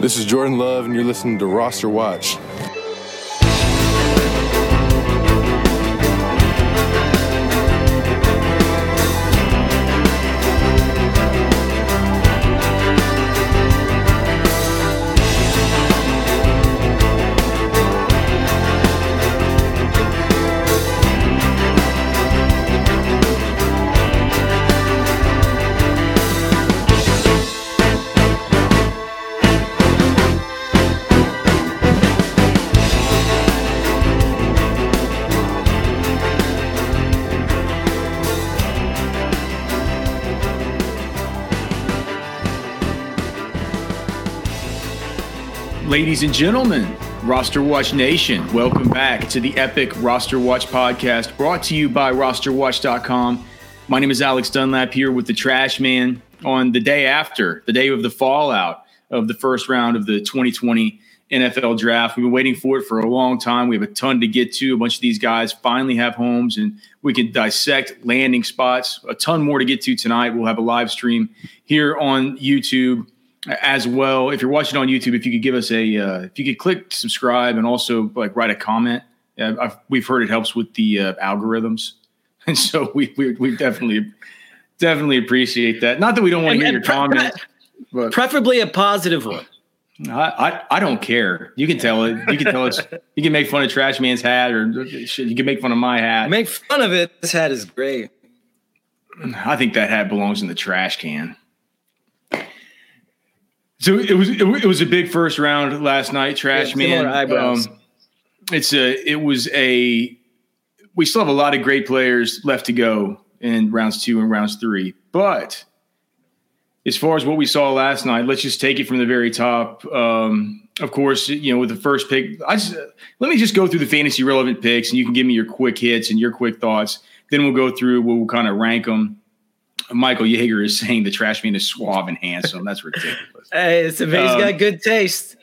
This is Jordan Love, and you're listening to Roster Watch. Ladies and gentlemen, Roster Watch Nation, welcome back to the epic Roster Watch podcast brought to you by rosterwatch.com. My name is Alex Dunlap here with the Trash Man on the day after, the day of the fallout of the first round of the 2020 NFL draft. We've been waiting for it for a long time. We have a ton to get to. A bunch of these guys finally have homes and we can dissect landing spots. A ton more to get to tonight. We'll have a live stream here on YouTube as well. If you're watching on YouTube, if you could give us a, uh, if you could click subscribe and also like write a comment. Uh, we've heard it helps with the uh, algorithms, and so we, we we definitely definitely appreciate that. Not that we don't want to hear your pre- comments, but preferably a positive one. I, I, I don't care. You can tell it. You can tell us. You can make fun of Trash Man's hat, or you can make fun of my hat. Make fun of it. This hat is great. I think that hat belongs in the trash can. So it was it, was a big first round last night, Trash yeah, Man. Um, it's a it was a we still have a lot of great players left to go in rounds two and rounds three, but as far as what we saw last night, let's just take it from the very top. Um, of course, you know, with the first pick, I just let me just go through the fantasy relevant picks, and you can give me your quick hits and your quick thoughts. Then we'll go through. We'll kind of rank them. Michael Yeager is saying the trash man is suave and handsome. That's ridiculous. hey, it's, he's um, got good taste.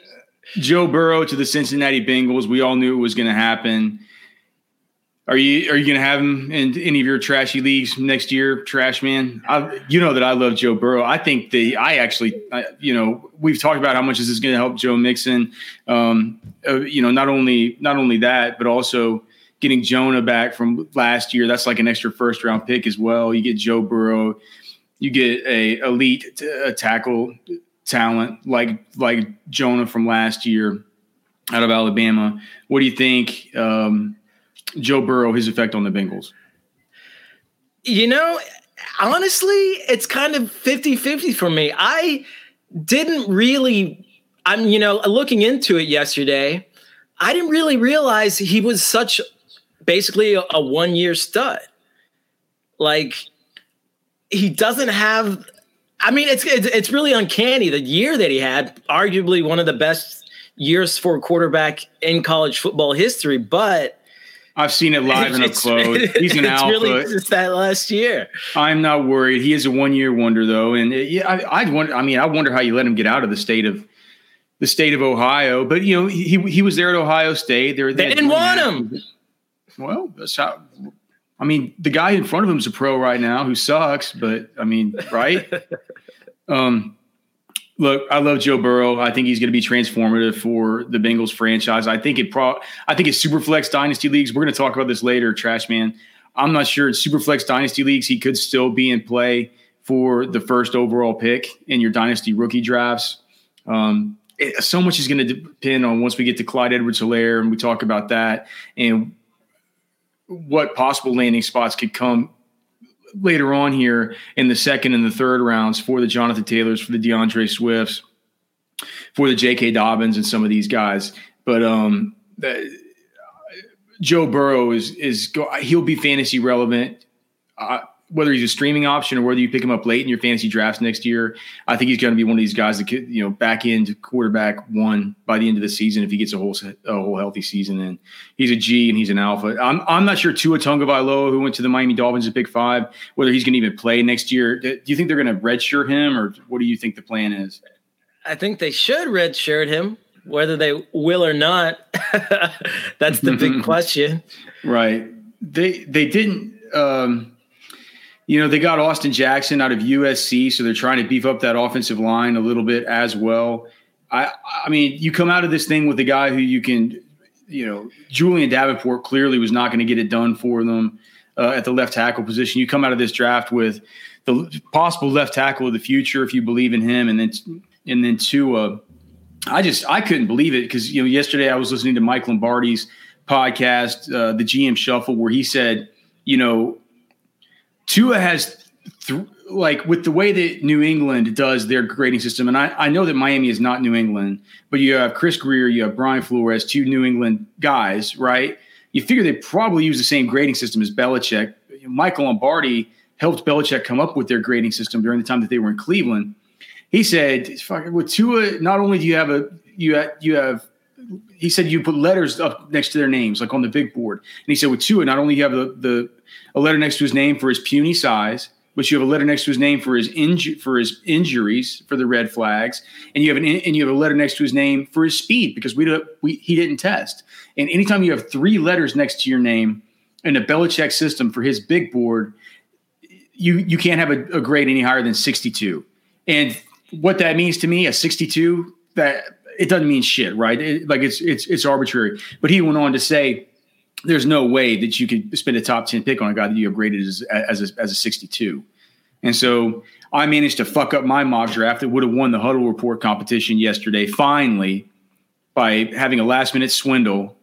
Joe Burrow to the Cincinnati Bengals. We all knew it was going to happen. Are you are you going to have him in any of your trashy leagues next year, Trash Man? I, you know that I love Joe Burrow. I think the I actually, I, you know, we've talked about how much this is going to help Joe Mixon. Um, uh, you know, not only not only that, but also getting Jonah back from last year. That's like an extra first round pick as well. You get Joe Burrow, you get a elite t- a tackle talent like like Jonah from last year out of Alabama. What do you think, um, Joe Burrow, his effect on the Bengals? You know, honestly, it's kind of 50 50 for me. I didn't really, I'm, you know, looking into it yesterday, I didn't really realize he was such basically a, a one year stud. Like he doesn't have. I mean, it's, it's it's really uncanny. The year that he had, arguably one of the best years for a quarterback in college football history, but I've seen it live and up close. He's an it's alpha. Really just that last year. I'm not worried. He is a one year wonder though, and it, yeah, I, I wonder. I mean, I wonder how you let him get out of the state of the state of Ohio. But you know, he he was there at Ohio State. There, they, they didn't want him. Well, that's how. I mean, the guy in front of him is a pro right now who sucks, but I mean, right? um, look, I love Joe Burrow. I think he's going to be transformative for the Bengals franchise. I think it pro. I think it's Superflex Dynasty leagues. We're going to talk about this later, Trash Man. I'm not sure in Superflex Dynasty leagues he could still be in play for the first overall pick in your Dynasty rookie drafts. Um, it, so much is going to depend on once we get to Clyde Edwards Helaire and we talk about that and what possible landing spots could come later on here in the second and the third rounds for the Jonathan Taylors, for the DeAndre Swifts, for the J.K. Dobbins, and some of these guys. But um, the, Joe Burrow is is he'll be fantasy relevant. Uh, whether he's a streaming option or whether you pick him up late in your fantasy drafts next year, I think he's going to be one of these guys that could, you know, back into quarterback one by the end of the season if he gets a whole a whole healthy season. And he's a G and he's an alpha. I'm I'm not sure Tua Tagovailoa, who went to the Miami Dolphins at Big Five, whether he's going to even play next year. Do you think they're going to redshirt him, or what do you think the plan is? I think they should redshirt him. Whether they will or not, that's the big question. Right. They they didn't. Um, you know, they got Austin Jackson out of USC, so they're trying to beef up that offensive line a little bit as well. I I mean, you come out of this thing with a guy who you can, you know, Julian Davenport clearly was not going to get it done for them uh, at the left tackle position. You come out of this draft with the possible left tackle of the future if you believe in him, and then and then Tua. I just I couldn't believe it because you know yesterday I was listening to Mike Lombardi's podcast, uh, the GM Shuffle, where he said, you know, Tua has th- like with the way that New England does their grading system, and I, I know that Miami is not New England, but you have Chris Grier, you have Brian Flores, two New England guys, right? You figure they probably use the same grading system as Belichick. Michael Lombardi helped Belichick come up with their grading system during the time that they were in Cleveland. He said, with Tua, not only do you have a you have, you have he said you put letters up next to their names, like on the big board. And he said with Tua, not only you have the, the a letter next to his name for his puny size, but you have a letter next to his name for his inju- for his injuries for the red flags, and you have an and you have a letter next to his name for his speed because we don't we he didn't test. And anytime you have three letters next to your name in a Belichick system for his big board, you you can't have a, a grade any higher than 62. And what that means to me, a 62, that it doesn't mean shit, right? It, like it's it's it's arbitrary. But he went on to say there's no way that you could spend a top 10 pick on a guy that you upgraded as, as, a, as a 62. And so I managed to fuck up my mock draft that would have won the huddle report competition yesterday, finally, by having a last minute swindle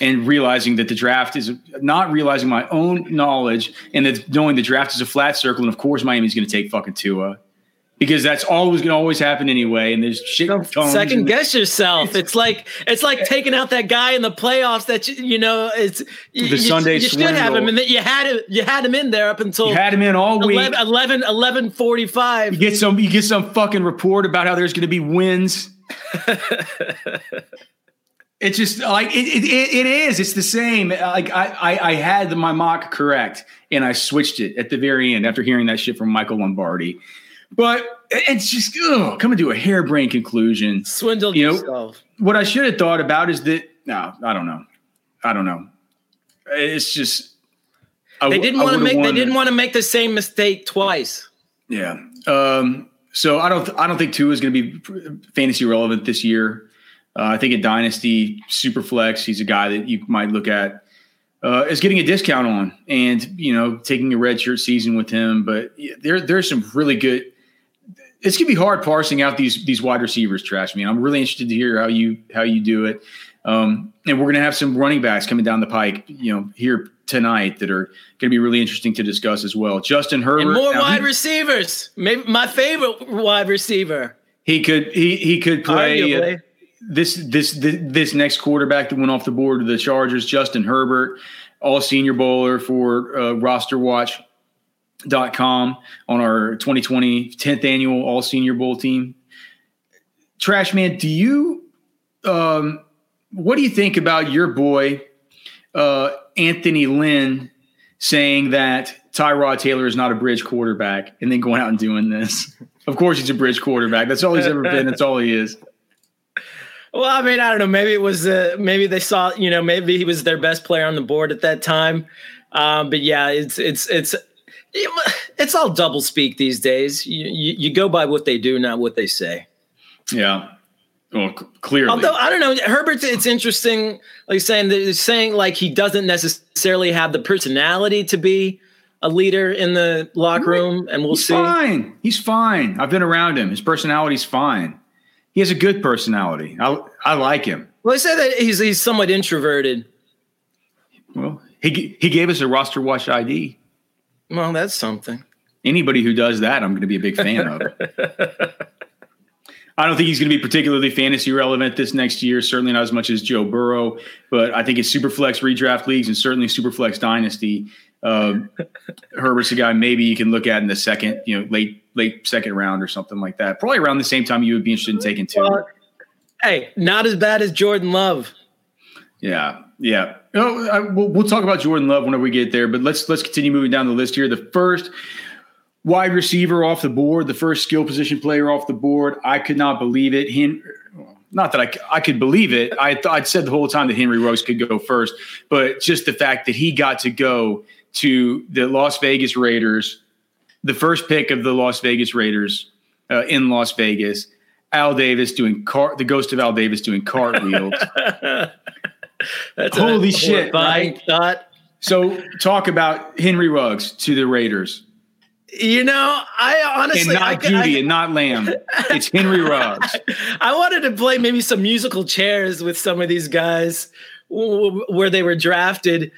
and realizing that the draft is not realizing my own knowledge and that knowing the draft is a flat circle. And of course, Miami's going to take fucking Tua because that's always going to always happen anyway. And there's shit. Second guess yourself. It's, like it's like taking out that guy in the playoffs that you, you know it's the you, Sunday. You, you should have him, and that you had him. You had him in there up until you had him in all 11, week. 11, 11 45. You get some. You get some fucking report about how there's going to be wins. it's just like it, it, it is. It's the same. Like I, I, I had my mock correct, and I switched it at the very end after hearing that shit from Michael Lombardi but it's just ugh, coming to a harebrained conclusion. Swindled you know, yourself. What I should have thought about is that no, I don't know. I don't know. It's just I, they didn't want to make they didn't want to make the same mistake twice. Yeah. Um, so I don't I don't think two is going to be fantasy relevant this year. Uh, I think a dynasty super flex, he's a guy that you might look at uh, is getting a discount on, and you know taking a red shirt season with him. But there there's some really good it's gonna be hard parsing out these these wide receivers, trash me. I'm really interested to hear how you how you do it. Um, and we're gonna have some running backs coming down the pike, you know, here tonight that are gonna be really interesting to discuss as well. Justin Herbert, and more wide he, receivers. Maybe my favorite wide receiver. He could he he could play. Uh, this, this this this next quarterback that went off the board to the Chargers, Justin Herbert, all Senior Bowler for uh, roster watch dot com on our 2020 10th annual all senior bowl team. Trash man do you um, what do you think about your boy uh, anthony lynn saying that tyrod taylor is not a bridge quarterback and then going out and doing this? Of course he's a bridge quarterback. That's all he's ever been. That's all he is. Well, I mean, I don't know. Maybe it was, uh, maybe they saw, you know, maybe he was their best player on the board at that time. Um, but yeah, it's it's it's it's all double speak these days. You, you, you go by what they do, not what they say. Yeah. Well, clearly. Although I don't know, Herbert. It's interesting, like saying that saying like he doesn't necessarily have the personality to be a leader in the locker room, and we'll He's see. Fine. He's fine. I've been around him. His personality's fine. He has a good personality. I I like him. Well, I said that he's he's somewhat introverted. Well, he he gave us a roster watch ID. Well, that's something. Anybody who does that, I'm going to be a big fan of. I don't think he's going to be particularly fantasy relevant this next year. Certainly not as much as Joe Burrow, but I think it's Superflex redraft leagues and certainly Superflex dynasty. Uh, Herbert's a guy maybe you can look at in the second, you know, late late second round or something like that. Probably around the same time you would be interested in taking two. Hey, not as bad as Jordan Love. Yeah, yeah. Oh, I, we'll, we'll talk about Jordan Love whenever we get there, but let's let's continue moving down the list here. The first wide receiver off the board, the first skill position player off the board. I could not believe it. Hen- not that I, I could believe it. I th- I'd said the whole time that Henry Ruggs could go first, but just the fact that he got to go to the Las Vegas Raiders, the first pick of the Las Vegas Raiders uh, in Las Vegas, Al Davis doing car, the ghost of Al Davis doing cartwheels. That's Holy shit, right? Thought. so talk about Henry Ruggs to the Raiders. You know, I honestly and not I, Jeudy I, and not Lamb. It's Henry Ruggs. I wanted to play maybe some musical chairs with some of these guys where they were drafted,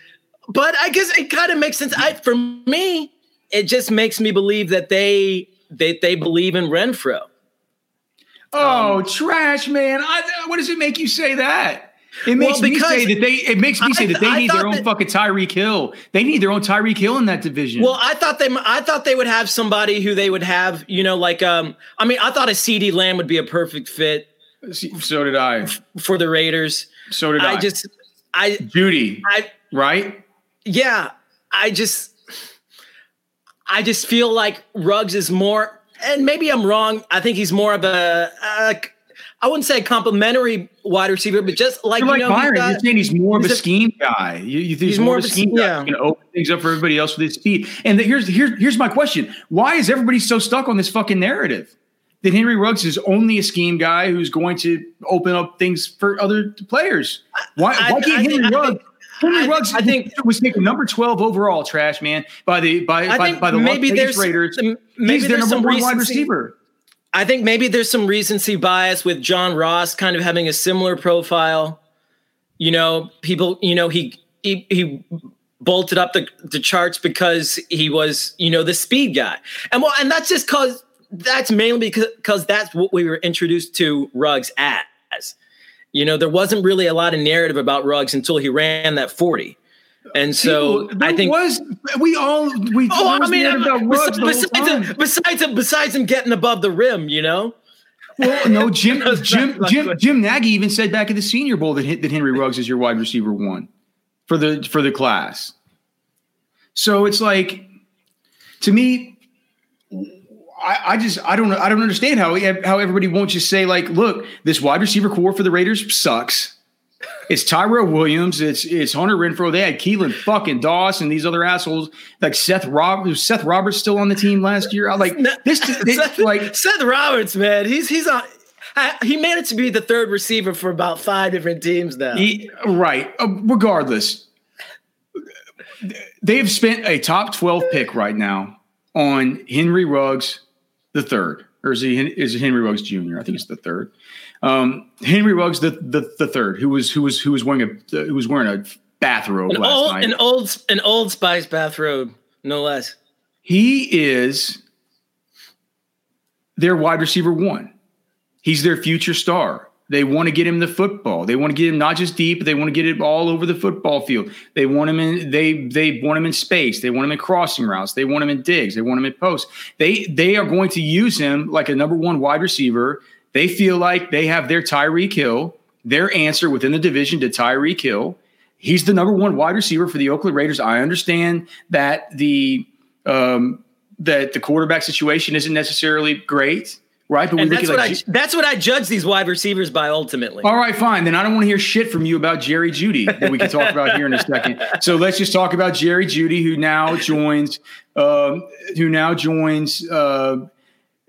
but I guess it kind of makes sense. I, for me, it just makes me believe that they they they believe in Renfrow. Oh, Um, trash, man! I, what does it make you say that? It makes Well, me say that they. It makes me I say that they I need their own that- fucking Tyreek Hill. They need their own Tyreek Hill in that division. Well, I thought they I thought they would have somebody who they would have, you know, like um I mean, I thought a CeeDee Lamb would be a perfect fit so did I. for the Raiders. So did I. I just I Jeudy, I right? yeah, I just I just feel like Ruggs is more and maybe I'm wrong. I think he's more of a uh, I wouldn't say complimentary wide receiver, but just like You're you like know, he's Byron. got- You're saying he's more of a a- scheme guy. You, you think he's, He's more, more of a scheme guy. yeah. He's going open things up for everybody else with his speed. And the, here's here's here's my question: Why is everybody so stuck on this fucking narrative that Henry Ruggs is only a scheme guy who's going to open up things for other players? Why I- why can't I Henry I Ruggs? Henry I- Ruggs, I think- was taken number twelve overall, trash man, by the by I by, by the maybe Las Vegas Raiders. some- maybe he's their number one wide recency- receiver. I think maybe there's some recency bias with John Ross kind of having a similar profile. You know, people, you know, he he, he bolted up the, the charts because he was, you know, the speed guy. And well, and that's just cause that's mainly because, because that's what we were introduced to Ruggs as. You know, there wasn't really a lot of narrative about Ruggs until he ran that 40. And so People, there I think was we all we Oh, I mean, about besides, the besides, him, besides him, besides him getting above the rim, you know. Well, no, Jim, Jim, Jim. Jim Nagy even said back at the Senior Bowl that that Henry Ruggs is your wide receiver one for the for the class. So it's like, to me, I, I just I don't I don't understand how how everybody won't just say like, look, this wide receiver corps for the Raiders sucks. It's Tyrell Williams. It's it's Hunter Renfrow. They had Keelan fucking Doss and these other assholes like Seth Rob Seth Roberts still on the team last year. I like this. this Seth, like Seth Roberts, man, he's he's on. I, he managed to be the third receiver for about five different teams now. He- right. Uh, regardless, they've spent a top 12 pick right now on Henry Ruggs the third. Or is he is it Henry Ruggs Jr.? I think it's the third. Um, Henry Ruggs the, the the third, who was who was who was wearing a who was wearing a bathrobe an last old, night. an old, an old Spice bathrobe, no less. He is their wide receiver one. He's their future star. They want to get him the football. They want to get him not just deep, but they want to get it all over the football field. They want him in they they want him in space. They want him in crossing routes. They want him in digs. They want him in posts. They they are going to use him like a number one wide receiver. They feel like they have their Tyreek Hill, their answer within the division to Tyreek Hill. He's the number one wide receiver for the Oakland Raiders. I understand that the um, that the quarterback situation isn't necessarily great, right? But we that's look what at I that's what I judge these wide receivers by ultimately. all right, fine. Then I don't want to hear shit from you about Jerry Jeudy that we can talk about here in a second. So let's just talk about Jerry Jeudy, who now joins, um, who now joins uh,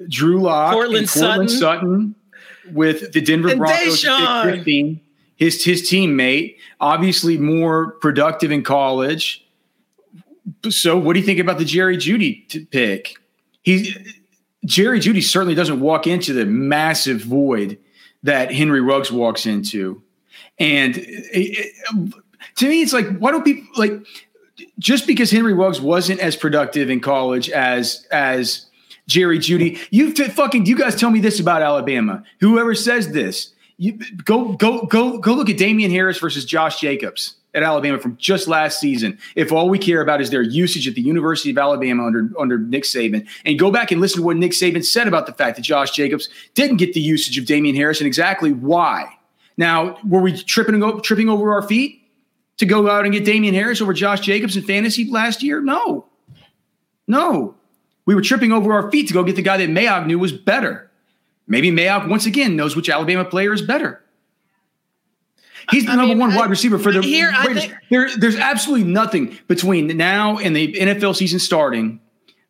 Drew Lock Courtland and Courtland Sutton. with the Denver And Broncos. at 15. His his teammate, obviously more productive in college. So, what do you think about the Jerry Jeudy pick? He Jerry Judy certainly doesn't walk into the massive void that Henry Ruggs walks into. And it- it- to me, it's like, why don't people like just because Henry Ruggs wasn't as productive in college as as Jerry Jeudy? You t- fucking you guys tell me this about Alabama. Whoever says this, you go go go go look at Damien Harris versus Josh Jacobs at Alabama from just last season. If all we care about is their usage at the University of Alabama under under Nick Saban, and go back and listen to what Nick Saban said about the fact that Josh Jacobs didn't get the usage of Damien Harris and exactly why. Now, were we tripping tripping over our feet to go out and get Damien Harris over Josh Jacobs in fantasy last year? No, no. We were tripping over our feet to go get the guy that Mayock knew was better. Maybe Mayock once again knows which Alabama player is better. He's the I number mean, one I- wide receiver for the here, Raiders. think- there, there's absolutely nothing between now and the NFL season starting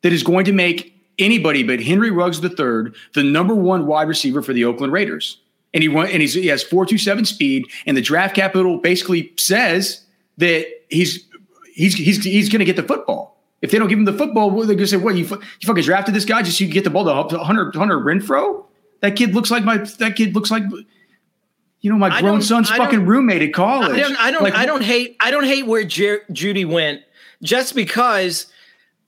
that is going to make anybody but Henry Ruggs III, the number one wide receiver for the Oakland Raiders. And he went and he's, he has 427 speed, and the draft capital basically says that he's he's he's he's going to get the football. If they don't give him the football, they're going to say, "What you, you fucking drafted this guy just so you get the ball to Hunter Hunter Renfrow? That kid looks like my that kid looks like you know my grown son's fucking roommate at college." I don't I don't, like, I don't hate I don't hate where Jer- Jeudy went just because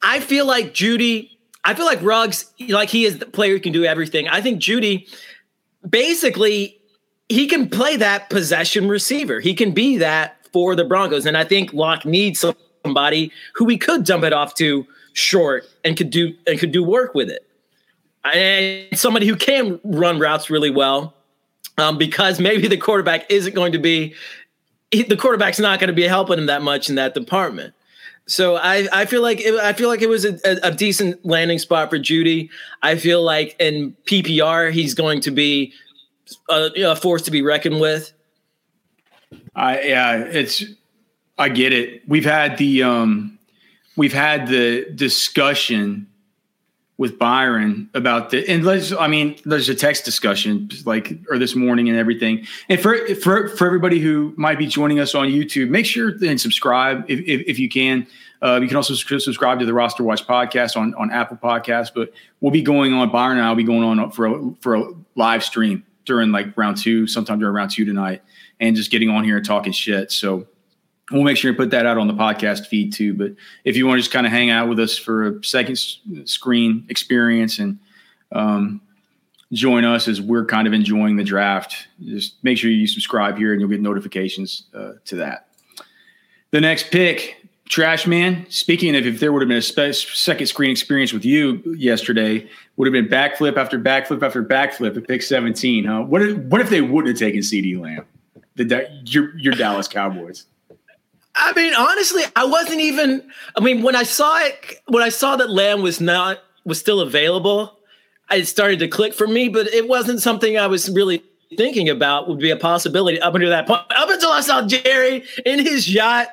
I feel like Jeudy, I feel like Ruggs like he is the player who can do everything. I think Jeudy, basically he can play that possession receiver. He can be that for the Broncos. And I think Lock needs somebody who we could dump it off to short and could do and could do work with it. And somebody who can run routes really well. Um, because maybe the quarterback isn't going to be the quarterback's not going to be helping him that much in that department. So I, I feel like it, I feel like it was a, a, decent landing spot for Jeudy. I feel like in PPR he's going to be a, a force to be reckoned with. I yeah, it's I get it. We've had the um we've had the discussion with Byron about the and let's I mean there's a text discussion like or this morning and everything. And for for for everybody who might be joining us on YouTube, make sure and subscribe if if, if you can. Uh, you can also subscribe to the Roster Watch podcast on on Apple Podcasts. But we'll be going on Byron and I'll be going on for a, for a live stream during like round two, sometime during round two tonight, and just getting on here and talking shit. So we'll make sure to put that out on the podcast feed too. But if you want to just kind of hang out with us for a second screen experience and um, join us as we're kind of enjoying the draft, just make sure you subscribe here and you'll get notifications uh, to that. The next pick, Trash Man. Speaking of, if there would have been a spe- second screen experience with you yesterday, would have been backflip after backflip after backflip at pick 17. Huh? What if, what if they wouldn't have taken CeeDee Lamb? The your your Dallas Cowboys. I mean, honestly, I wasn't even. I mean, when I saw it, when I saw that Lamb was not was still available, it started to click for me. But it wasn't something I was really thinking about would be a possibility up until that point. Up until I saw Jerry in his yacht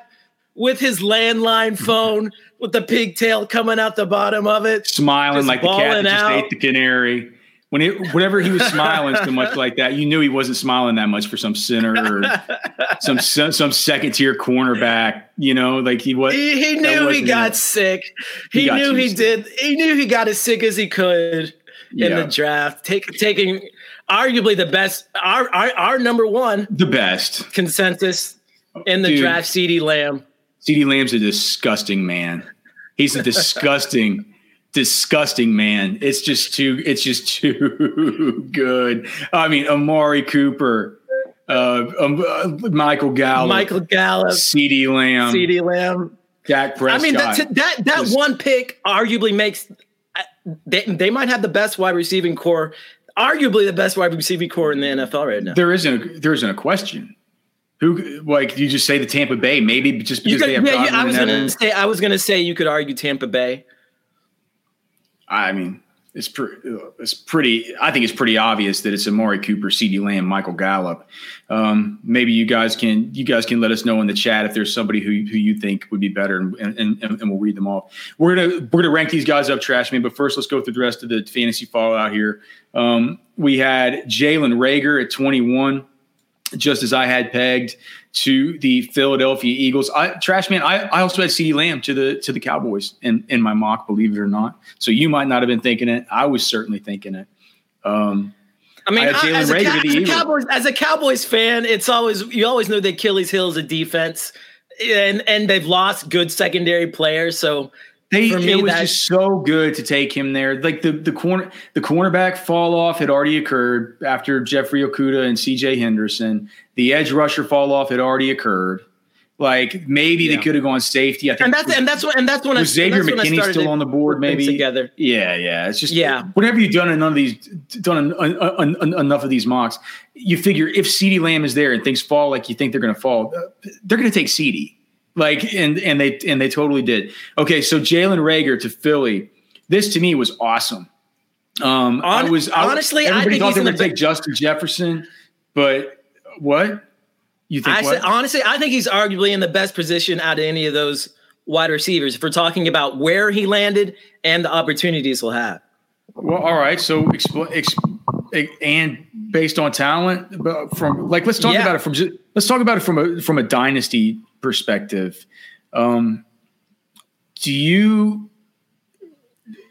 with his landline phone with the pigtail coming out the bottom of it, smiling like the cat that just ate the canary. When it, whenever he was smiling so much like that, you knew he wasn't smiling that much for some center or some some second tier cornerback. You know, like he was. He, he knew he got sick. He, he got knew he sick. did. He knew he got as sick as he could in yeah. the draft. Take, taking arguably the best, our, our our number one, the best consensus in the Dude. draft. CeeDee Lamb. CeeDee Lamb's a disgusting man. He's a disgusting, disgusting man. It's just too. It's just too good. I mean, Amari Cooper, uh, um, uh, Michael Gallup, Michael Gallup, CeeDee Lamb, CeeDee Lamb, Dak Prescott. I mean, that that, that one pick arguably makes they, they might have the best wide receiving corps, arguably the best wide receiving corps in the NFL right now. There isn't a, there isn't a question. Who like you just say the Tampa Bay? Maybe just because could, they have. Yeah, yeah I was gonna say. I was gonna say you could argue Tampa Bay. I mean, it's pretty. It's pretty. I think it's pretty obvious that it's Amari Cooper, CeeDee Lamb, Michael Gallup. Um, maybe you guys can you guys can let us know in the chat if there's somebody who who you think would be better, and and, and, and we'll read them off. We're gonna we're gonna rank these guys up, trash man. But first, let's go through the rest of the fantasy fallout here. Um, we had Jalen Reagor at 21 just as I had pegged to the Philadelphia Eagles. I, trash man, I, I also had CeeDee Lamb to the to the Cowboys in, in my mock, believe it or not. So you might not have been thinking it. I was certainly thinking it. Um, I mean, I as, a, as, a Cowboys, as a Cowboys fan, it's always you always know the Achilles heel is a defense, and and they've lost good secondary players. So they, me, it was just so good to take him there. Like the the corner the cornerback fall off had already occurred after Jeffrey Okudah and C.J. Henderson. The edge rusher fall off had already occurred. Like maybe yeah. they could have gone safety. I think and that's was, and that's what and that's when I, Xavier McKinney still on the board. Maybe together. Yeah, yeah. It's just yeah. Whatever you've done in none of these, done enough of these mocks, you figure if CeeDee Lamb is there and things fall like you think they're going to fall, uh, they're going to take CeeDee. Like and and they and they totally did. Okay, so Jalen Reagor to Philly. This to me was awesome. Um, On, I was I, honestly, everybody thought they were going to take Justin Jefferson, but what you think? I what? honestly, I think he's arguably in the best position out of any of those wide receivers. If we're talking about where he landed and the opportunities he'll have. Well, all right. So, expl- exp- and based on talent, but from like let's talk yeah. about it from let's talk about it from a from a dynasty perspective. Um, do you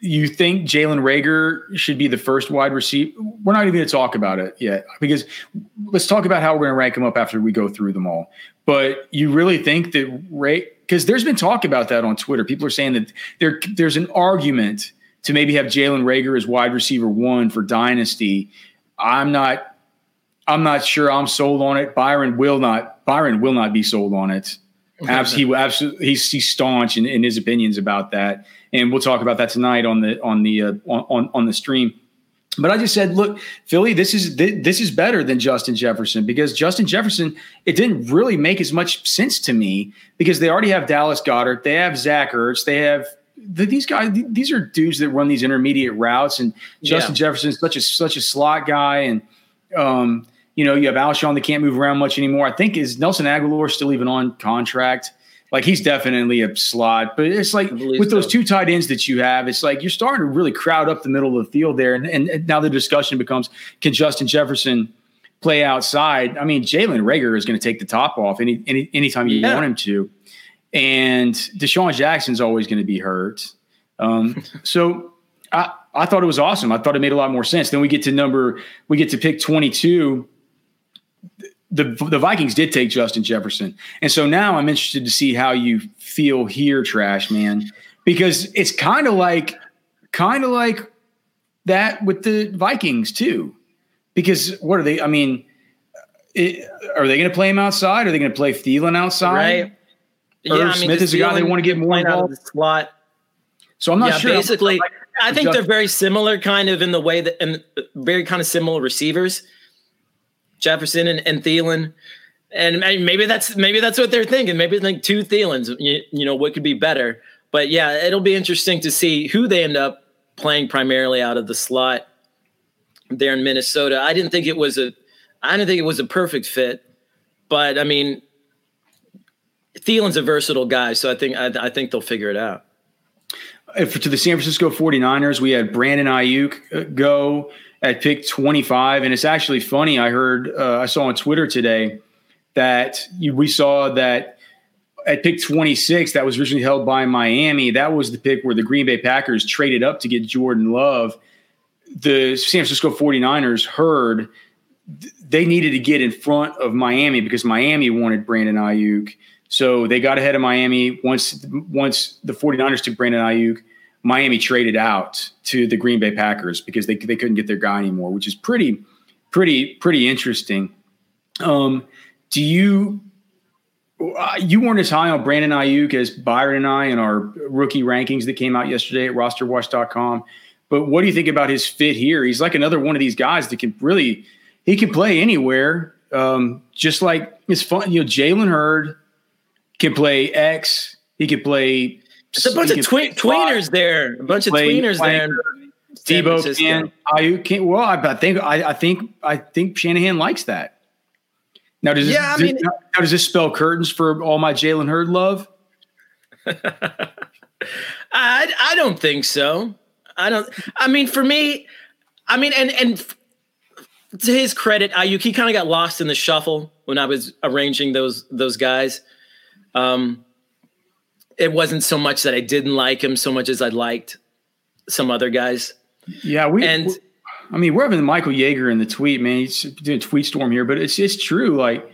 you think Jalen Reagor should be the first wide receiver? We're not even going to talk about it yet because let's talk about how we're going to rank them up after we go through them all. But you really think that Ray? Because there's been talk about that on Twitter. People are saying that there there's an argument to maybe have Jalen Reagor as wide receiver one for dynasty. I'm not. I'm not sure. I'm sold on it. Byron will not. Byron will not be sold on it. Absolutely, he absolutely he's, he's staunch in, in his opinions about that and we'll talk about that tonight on the on the uh, on on the stream. But I just said, look, Philly, this is this is better than Justin Jefferson because Justin Jefferson, it didn't really make as much sense to me because they already have Dallas Goedert, they have Zach Ertz, they have these guys. These are dudes that run these intermediate routes, and Justin yeah. Jefferson is such a such a slot guy, and um, you know you have Alshon that can't move around much anymore. I think is Nelson Agholor still even on contract? Like he's definitely a slot, but it's like with those two tight ends that you have, it's like you're starting to really crowd up the middle of the field there. And, and now the discussion becomes can Justin Jefferson play outside? I mean, Jalen Reagor is going to take the top off any, any anytime you yeah. want him to. And DeSean Jackson's always going to be hurt. Um, so I, I thought it was awesome. I thought it made a lot more sense. Then we get to number, we get to pick 22 the the Vikings did take Justin Jefferson, and so now I'm interested to see how you feel here, Trash Man, because it's kind of like kind of like that with the Vikings too. Because what are they? I mean, it, are they going to play him outside? Are they going to play Thielen outside? Right. Irv yeah, I mean, Smith is a guy they want to get more involved. Out of the slot. So I'm not yeah, sure. Basically, I think they're very similar, kind of in the way that, and uh, very kind of similar receivers. Jefferson and, and Thielen. And maybe that's maybe that's what they're thinking. Maybe they think two Thielens. You, you know what could be better. But yeah, it'll be interesting to see who they end up playing primarily out of the slot there in Minnesota. I didn't think it was a I didn't think it was a perfect fit, but I mean, Thielen's a versatile guy, so I think I, I think they'll figure it out. If, to the San Francisco 49ers, we had Brandon Aiyuk uh, go at pick 25. And it's actually funny. I heard, uh, I saw on Twitter today that you, we saw that at pick 26, that was originally held by Miami. That was the pick where the Green Bay Packers traded up to get Jordan Love. The San Francisco 49ers heard they needed to get in front of Miami because Miami wanted Brandon Aiyuk. So they got ahead of Miami once once the 49ers took Brandon Aiyuk. Miami traded out to the Green Bay Packers because they they couldn't get their guy anymore, which is pretty pretty pretty interesting. Um, do you uh, you weren't as high on Brandon Aiyuk as Byron and I in our rookie rankings that came out yesterday at rosterwatch.com. But what do you think about his fit here? He's like another one of these guys that can really he can play anywhere. Um, just like it's fun, you know, Jalen Hurd can play X. He could play it's a bunch of twi- tweeners there. A bunch of tweeners there. Deebo can. I can. Well, I, I think I, I, think I think Shanahan likes that. Now does yeah, this, I mean, does, now does this spell curtains for all my Jalen Hurd love? I I don't think so. I don't. I mean, for me, I mean, and and to his credit, Aiyuk he kind of got lost in the shuffle when I was arranging those those guys. Um, it wasn't so much that I didn't like him so much as I liked some other guys. Yeah, we and I mean we're having Michael Yeager in the tweet, man. He's doing a tweet storm here, but it's it's true. Like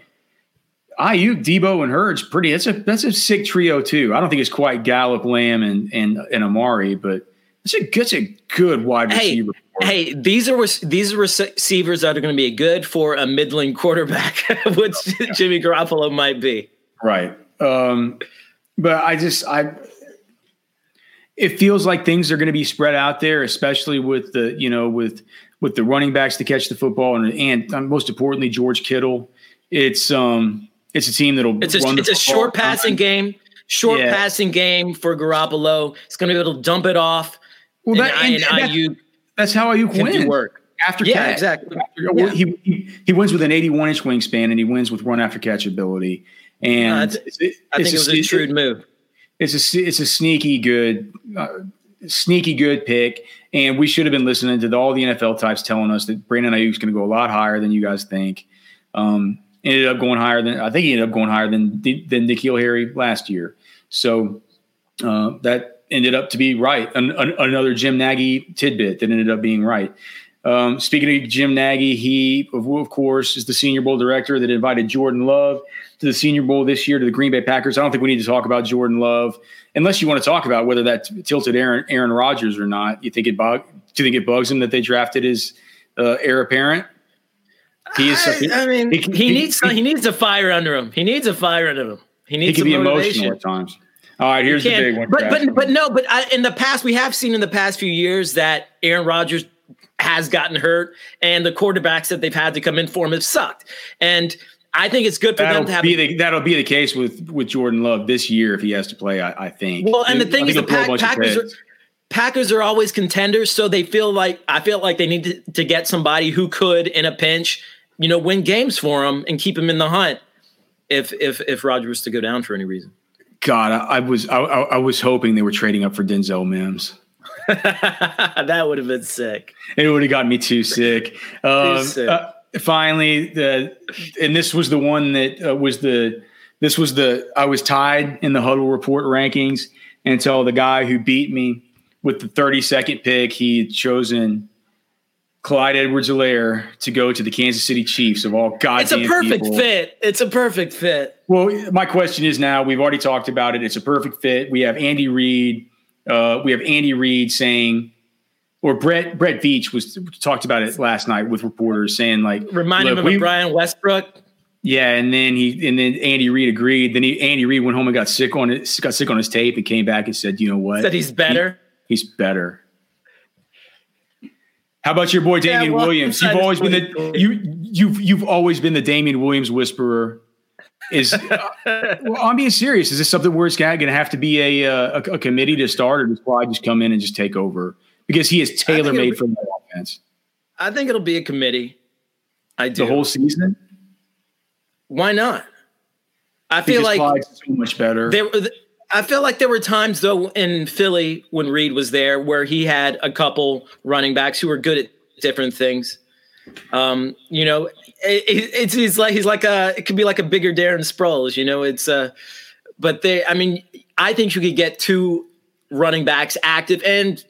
Aiyuk, Deebo, and Hurd's pretty. That's a that's a sick trio too. I don't think it's quite Gallup, Lamb, and and and Amari, but it's a it's a good wide receiver. Hey, hey, these are these are receivers that are going to be good for a middling quarterback, which Jimmy Garoppolo might be. Right. Um, but I just I it feels like things are going to be spread out there, especially with the you know with with the running backs to catch the football and and um, most importantly George Kittle. It's um it's a team that'll it's a, it's a short passing game, short yeah. passing game for Garoppolo. It's going to be able to dump it off. Well, that, and, and, and Aiyuk that's how Aiyuk wins. Work after yeah, catch. exactly. After, yeah. He, he he wins with an 81 inch wingspan and he wins with run after catch ability. And uh, it's, I think it was a, a shrewd move. It's a it's a sneaky good. Uh, sneaky good pick, and we should have been listening to the, all the NFL types telling us that Brandon Aiyuk is going to go a lot higher than you guys think. Um, ended up going higher than I think he ended up going higher than than N'Keal Harry last year. So uh, that ended up to be right. An, an, another Jim Nagy tidbit that ended up being right. Um, speaking of Jim Nagy, he of, of course is the Senior Bowl director that invited Jordan Love to the Senior Bowl this year to the Green Bay Packers. I don't think we need to talk about Jordan Love unless you want to talk about whether that tilted Aaron Aaron Rodgers or not. You think it bug? Do you think it bugs him that they drafted his uh, heir apparent? He is. I, I mean, he, he, he needs he, he, needs a fire under him. He needs a fire under him. He needs. He can be motivation. emotional at times. All right, here's the big one. But but but no, but I, in the past we have seen in the past few years that Aaron Rodgers has gotten hurt, and the quarterbacks that they've had to come in for him have sucked. And I think it's good for that'll them to have. Be the, that'll be the case with with Jordan Love this year if he has to play. I, I think. Well, and the thing is, the Pack, Packers are, Packers are always contenders, so they feel like I feel like they need to, to get somebody who could, in a pinch, you know, win games for them and keep them in the hunt. If if if Roger was to go down for any reason. God, I, I was I, I, was hoping they were trading up for Denzel Mims. that would have been sick. It would have gotten me too sick. Um, sick. Uh, finally, the and this was the one that uh, was the this was the I was tied in the huddle report rankings until the guy who beat me with the 32nd pick he had chosen Clyde Edwards-Helaire to go to the Kansas City Chiefs of all goddamn It's a perfect people. fit. It's a perfect fit. Well, my question is now we've already talked about it. It's a perfect fit. We have Andy Reid. Uh, we have Andy Reid saying, or Brett Brett Veach was talked about it last night with reporters saying like, remind him of we, Brian Westbrook. Yeah, and then he and then Andy Reid agreed. Then he, Andy Reid went home and got sick on it, got sick on his tape, and came back and said, "You know what? Said he's better. He, he's better." How about your boy Damien yeah, well, Williams? You've always been the you you've you've always been the Damien Williams whisperer. Is uh, well, I'm being serious. Is this something where it's going to have to be a, uh, a, a committee to start, or does Clyde just come in and just take over because he is tailor made for that offense? I think it'll be a committee. I do the whole season. Why not? I feel like Clyde's so much better. There, I feel like there were times though in Philly when Reid was there where he had a couple running backs who were good at different things. Um, you know, it, it's he's like he's like a it could be like a bigger Darren Sproles. You know, it's uh, but they. I mean, I think you could get two running backs active and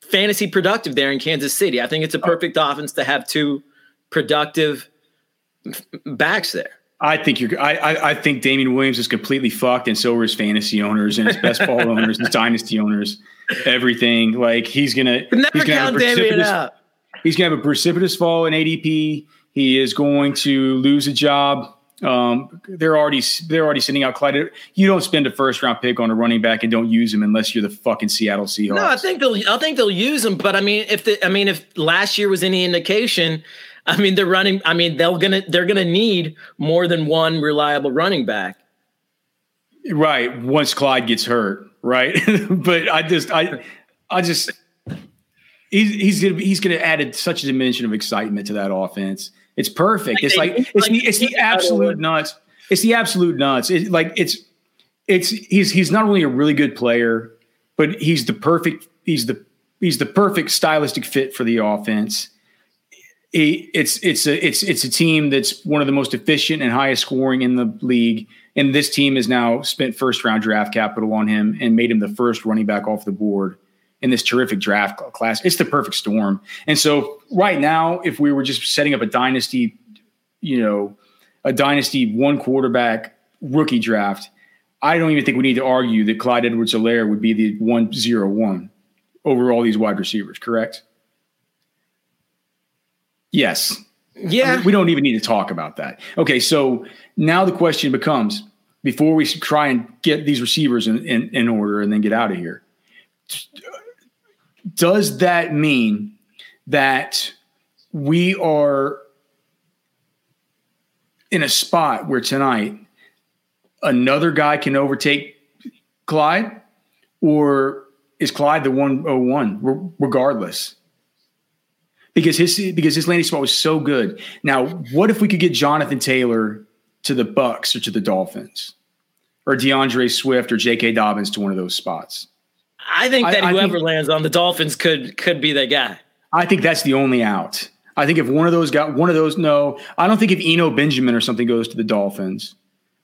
fantasy productive there in Kansas City. I think it's a perfect offense to have two productive backs there. I think you're. I, I, I think Damien Williams is completely fucked, and so are his fantasy owners and his best ball owners, his dynasty owners, everything. Like he's gonna never he's gonna count Damien out. He's gonna have a precipitous fall in ADP. He is going to lose a job. Um, they're already they're already sending out Clyde. You don't spend a first round pick on a running back and don't use him unless you're the fucking Seattle Seahawks. No, I think they'll I think they'll use him, but I mean if the I mean if last year was any indication, I mean, they're running. I mean, they're gonna they're gonna need more than one reliable running back. Right. Once Clyde gets hurt, right? but I just I I just he's he's gonna he's gonna add such a dimension of excitement to that offense. It's perfect. It's like it's the it's the absolute nuts. It's the absolute nuts. It's like it's it's he's he's not only a really good player, but he's the perfect he's the he's the perfect stylistic fit for the offense it's it's a it's it's a team that's one of the most efficient and highest scoring in the league. And this team has now spent first round draft capital on him and made him the first running back off the board in this terrific draft class. It's the perfect storm. And so right now, if we were just setting up a dynasty, you know, a dynasty one quarterback rookie draft, I don't even think we need to argue that Clyde Edwards-Helaire would be the one zero one over all these wide receivers, correct? Yes. Yeah. I mean, we don't even need to talk about that. Okay. So now the question becomes before we try and get these receivers in, in, in order and then get out of here, does that mean that we are in a spot where tonight another guy can overtake Clyde? Or is Clyde the 101 regardless? because his because his landing spot was so good. Now, what if we could get Jonathan Taylor to the Bucks or to the Dolphins, or DeAndre Swift or J.K. Dobbins to one of those spots? I think that I, whoever think, lands on the Dolphins could could be the guy. I think that's the only out. I think if one of those got one of those, no, I don't think if Eno Benjamin or something goes to the Dolphins,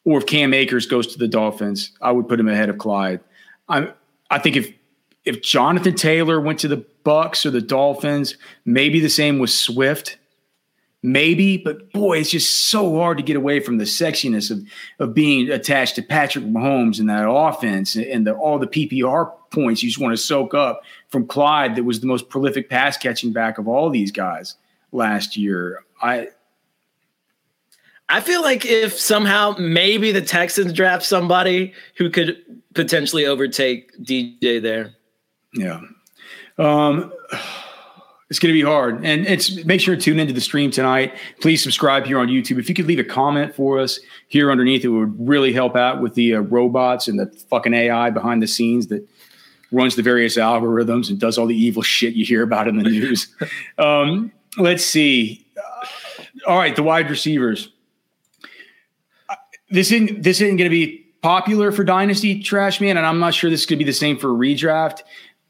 or if Cam Akers goes to the Dolphins, I would put him ahead of Clyde. I I think if if Jonathan Taylor went to the Bucks or the Dolphins, maybe the same with Swift. Maybe, but boy, it's just so hard to get away from the sexiness of of being attached to Patrick Mahomes and that offense and the, all the PPR points you just want to soak up from Clyde, that was the most prolific pass catching back of all these guys last year. I I feel like if somehow maybe the Texans draft somebody who could potentially overtake DJ there. Yeah. Um, it's going to be hard. And it's make sure to tune into the stream tonight. Please subscribe here on YouTube. If you could leave a comment for us here underneath, it would really help out with the uh, robots and the fucking AI behind the scenes that runs the various algorithms and does all the evil shit you hear about in the news. um, let's see. Uh, all right, the wide receivers. Uh, this isn't this isn't going to be popular for dynasty trash man, and I'm not sure this is going to be the same for redraft.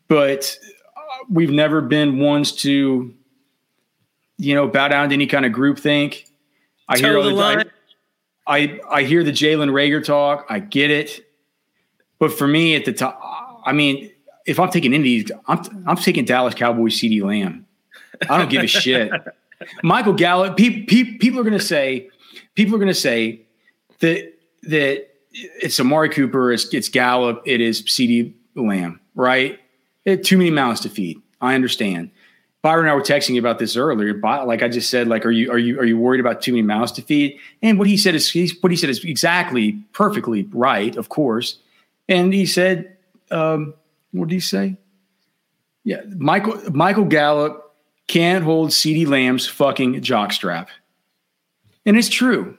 But uh, we've never been ones to, you know, bow down to any kind of group think. I hear the, I, I I hear the Jalen Reagor talk. I get it, but for me at the top, I mean, if I'm taking Indies, I'm I'm taking Dallas Cowboys CeeDee Lamb. I don't give a shit. Michael Gallup. Pe- pe- people are going to say, people are going to say that that it's Amari Cooper, it's, it's Gallup, it is CeeDee Lamb, right? It, too many mouths to feed. I understand. Byron and I were texting about this earlier. Like I just said, like, are you are you are you worried about too many mouths to feed? And what he said is what he said is exactly perfectly right, of course. And he said, um, what did he say? Yeah, Michael Michael Gallup can't hold CeeDee Lamb's fucking jockstrap. And it's true.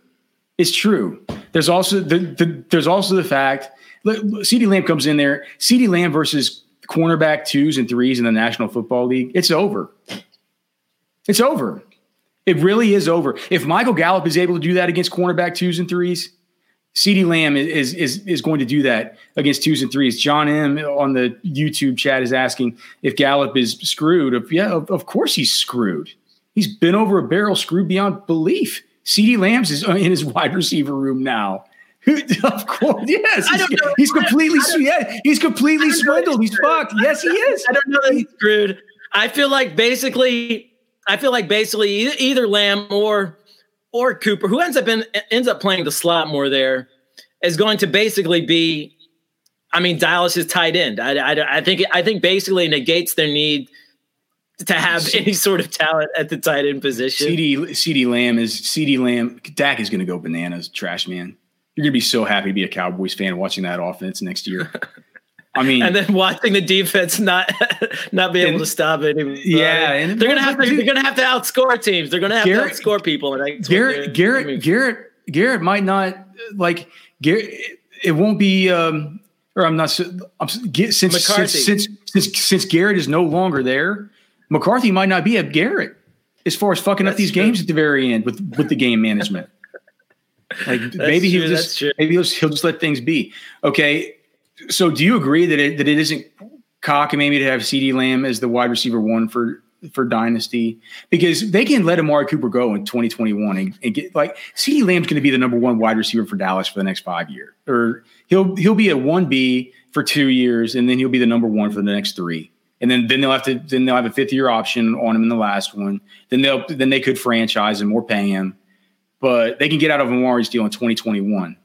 It's true. There's also the, the there's also the fact CeeDee Lamb comes in there. CeeDee Lamb versus cornerback twos and threes in the National Football League. It's over. It's over. It really is over. If Michael Gallup is able to do that against cornerback twos and threes, CeeDee Lamb is is is going to do that against twos and threes. John M on the YouTube chat is asking if Gallup is screwed. If, yeah, of, of course he's screwed. He's been over a barrel, screwed beyond belief. CeeDee Lamb's is in his wide receiver room now. of course, yes. He's, he's completely yeah, he's completely swindled. He's, he's fucked. Yes, he is. I don't know that he's screwed. I feel like basically, I feel like basically either, either Lamb or or Cooper, who ends up in ends up playing the slot more there, is going to basically be. I mean, Dallas is tight end. I, I, I think I think basically negates their need to have any sort of talent at the tight end position. CD CeeDee Lamb is CeeDee Lamb. Dak is going to go bananas. Trash man. You're going to be so happy to be a Cowboys fan watching that offense next year. I mean, and then watching the defense not not be able and, to stop it. Yeah, and they're gonna have to they're gonna have to outscore teams. They're gonna have Garrett, to outscore people. And Garrett Garrett Garrett Garrett might not like Garrett. It won't be. um or I'm not. I'm, since, since since since since Garrett is no longer there, McCarthy might not be a Garrett as far as fucking That's up these true. games at the very end with with the game management. Like maybe he'll just maybe he'll, he'll just let things be. Okay, so do you agree that it that it isn't cock and maybe to have CeeDee Lamb as the wide receiver one for for dynasty because they can let Amari Cooper go in 2021 and, and get like CeeDee Lamb's going to be the number one wide receiver for Dallas for the next five years, or he'll he'll be a one B for two years, and then he'll be the number one for the next three. And then, then they'll have to then they'll have a fifth year option on him in the last one. Then they'll then they could franchise him or pay him, but they can get out of Amari's deal in 2021.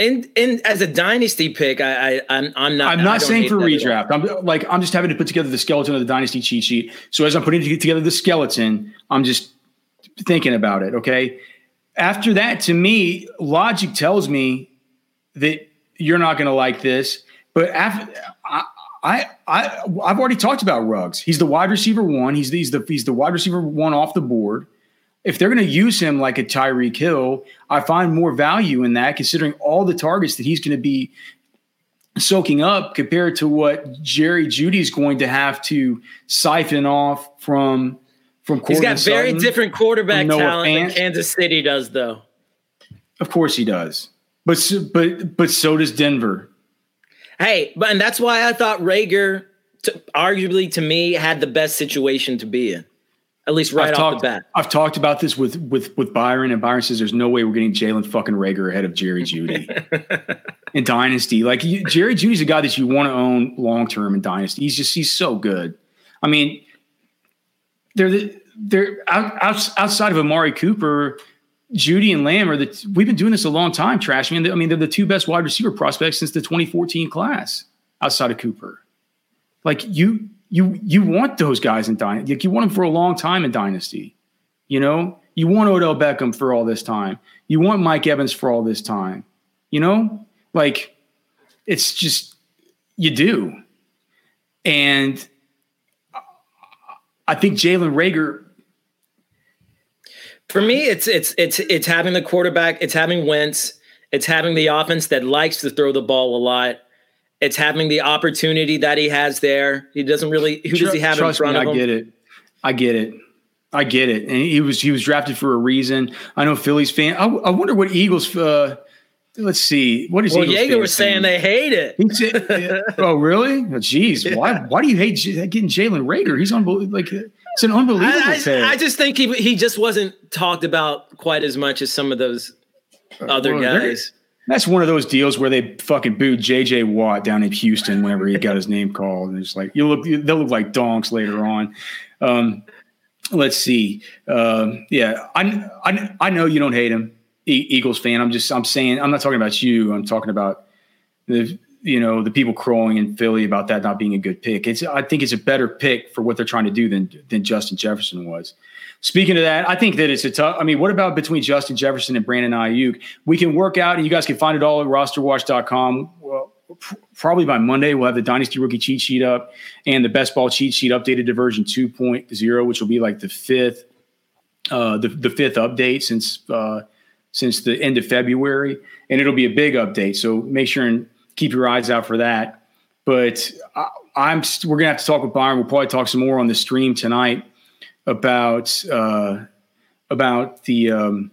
And and as a dynasty pick, I, I I'm I'm not. I'm not saying for redraft. I'm like I'm just having to put together the skeleton of the dynasty cheat sheet. So as I'm putting together the skeleton, I'm just thinking about it. Okay. After that, to me, logic tells me that you're not going to like this. But after I, I I I've already talked about Ruggs. He's the wide receiver one. He's the, he's the he's the wide receiver one off the board if they're going to use him like a Tyreek Hill, I find more value in that considering all the targets that he's going to be soaking up compared to what Jerry Jeudy's going to have to siphon off from from He's got very different quarterback talent Fant. than Kansas City does though. Of course he does. But but but so does Denver. Hey, but and that's why I thought Reagor to, arguably to me, had the best situation to be in, at least right I've off talked, the bat. I've talked about this with with with Byron, and Byron says there's no way we're getting Jalen fucking Reagor ahead of Jerry Jeudy in Dynasty. Like you, Jerry Jeudy's a guy that you want to own long term in Dynasty. He's just he's so good. I mean, they're the, they're out, out, outside of Amari Cooper. Jeudy and Lamb are the we've been doing this a long time, Trash Man. I mean, they're the two best wide receiver prospects since the 2014 class outside of Cooper. Like you you you want those guys in dynasty. Like you want them for a long time in dynasty. You know, you want Odell Beckham for all this time. You want Mike Evans for all this time. You know, like it's just you do. And I think Jalen Reagor. For me, it's it's it's it's having the quarterback, it's having Wentz, it's having the offense that likes to throw the ball a lot. It's having the opportunity that he has there. He doesn't really who does he have in front me, of him? I get it. I get it. I get it. And he was he was drafted for a reason. I know Phillies fan. I, I wonder what Eagles. Uh, let's see. What is Well, Eagles Jaeger was saying they hate it. He said, "Oh, really? Oh, Jeez, why? Why do you hate J- getting Jalen Reagor? He's unbelievable. Like it's an unbelievable I. I, I just think he he just wasn't talked about quite as much as some of those other well, guys. That's one of those deals where they fucking booed J.J. Watt down in Houston whenever he got his name called, and it's like you look, they'll look like donks later on. Um, let's see. Um, yeah, I, I I know you don't hate him, e- Eagles fan. I'm just I'm saying I'm not talking about you. I'm talking about the you know the people crowing in Philly about that not being a good pick. It's I think it's a better pick for what they're trying to do than than Justin Jefferson was. Speaking of that, I think that it's a tough. I mean, what about between Justin Jefferson and Brandon Aiyuk? We can work out, and you guys can find it all at rosterwatch.com. Well, pr- probably by Monday, we'll have the Dynasty Rookie cheat sheet up and the Best Ball cheat sheet updated to version 2.0, which will be like the fifth, uh, the, the fifth update since uh, since the end of February, and it'll be a big update. So make sure and keep your eyes out for that. But I, I'm we're gonna have to talk with Byron. We'll probably talk some more on the stream tonight about uh, about the um,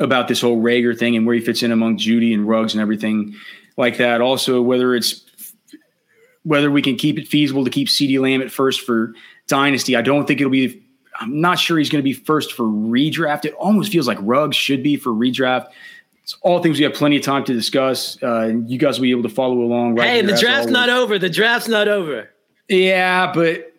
about this whole Reagor thing and where he fits in among Jeudy and Ruggs and everything like that. Also, whether it's whether we can keep it feasible to keep CeeDee Lamb at first for Dynasty. I don't think it'll be. I'm not sure he's going to be first for redraft. It almost feels like Ruggs should be for redraft. It's all things we have plenty of time to discuss. Uh, and you guys will be able to follow along. Right Hey, here, the draft's not over. The draft's not over. Yeah, but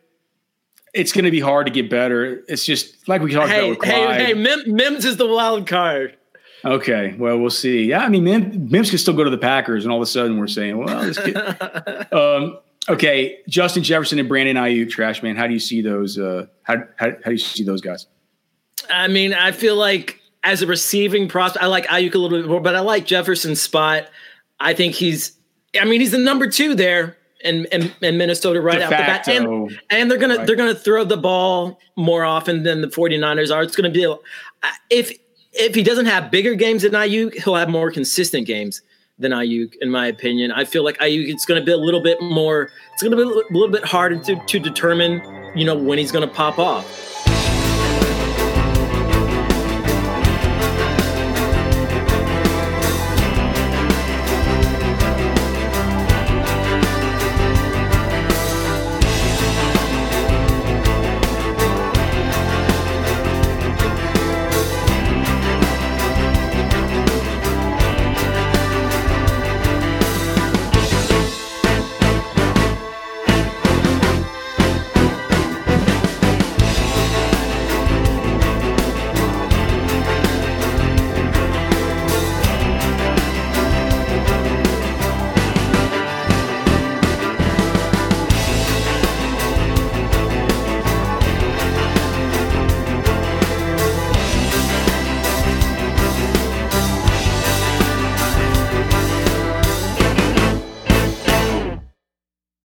it's going to be hard to get better. It's just like we talked Hey, about with hey, Clyde. hey, Mim, Mims is the wild card. Okay, well, we'll see. Yeah, I mean, Mim, Mims can still go to the Packers, and all of a sudden we're saying, well, this kid. um, okay, Justin Jefferson and Brandon Aiyuk, trash man. How do you see those? Uh, how, how how do you see those guys? I mean, I feel like as a receiving prospect, I like Aiyuk a little bit more, but I like Jefferson's spot. I think he's, I mean, he's the number two there in, in Minnesota right off the bat. And, and they're going right. to, they're to throw the ball more often than the 49ers are. It's going to be, if, if he doesn't have bigger games than Aiyuk, he'll have more consistent games than Aiyuk, in my opinion. I feel like Aiyuk it's going to be a little bit more, it's going to be a little bit harder to, to determine, you know, when he's going to pop off.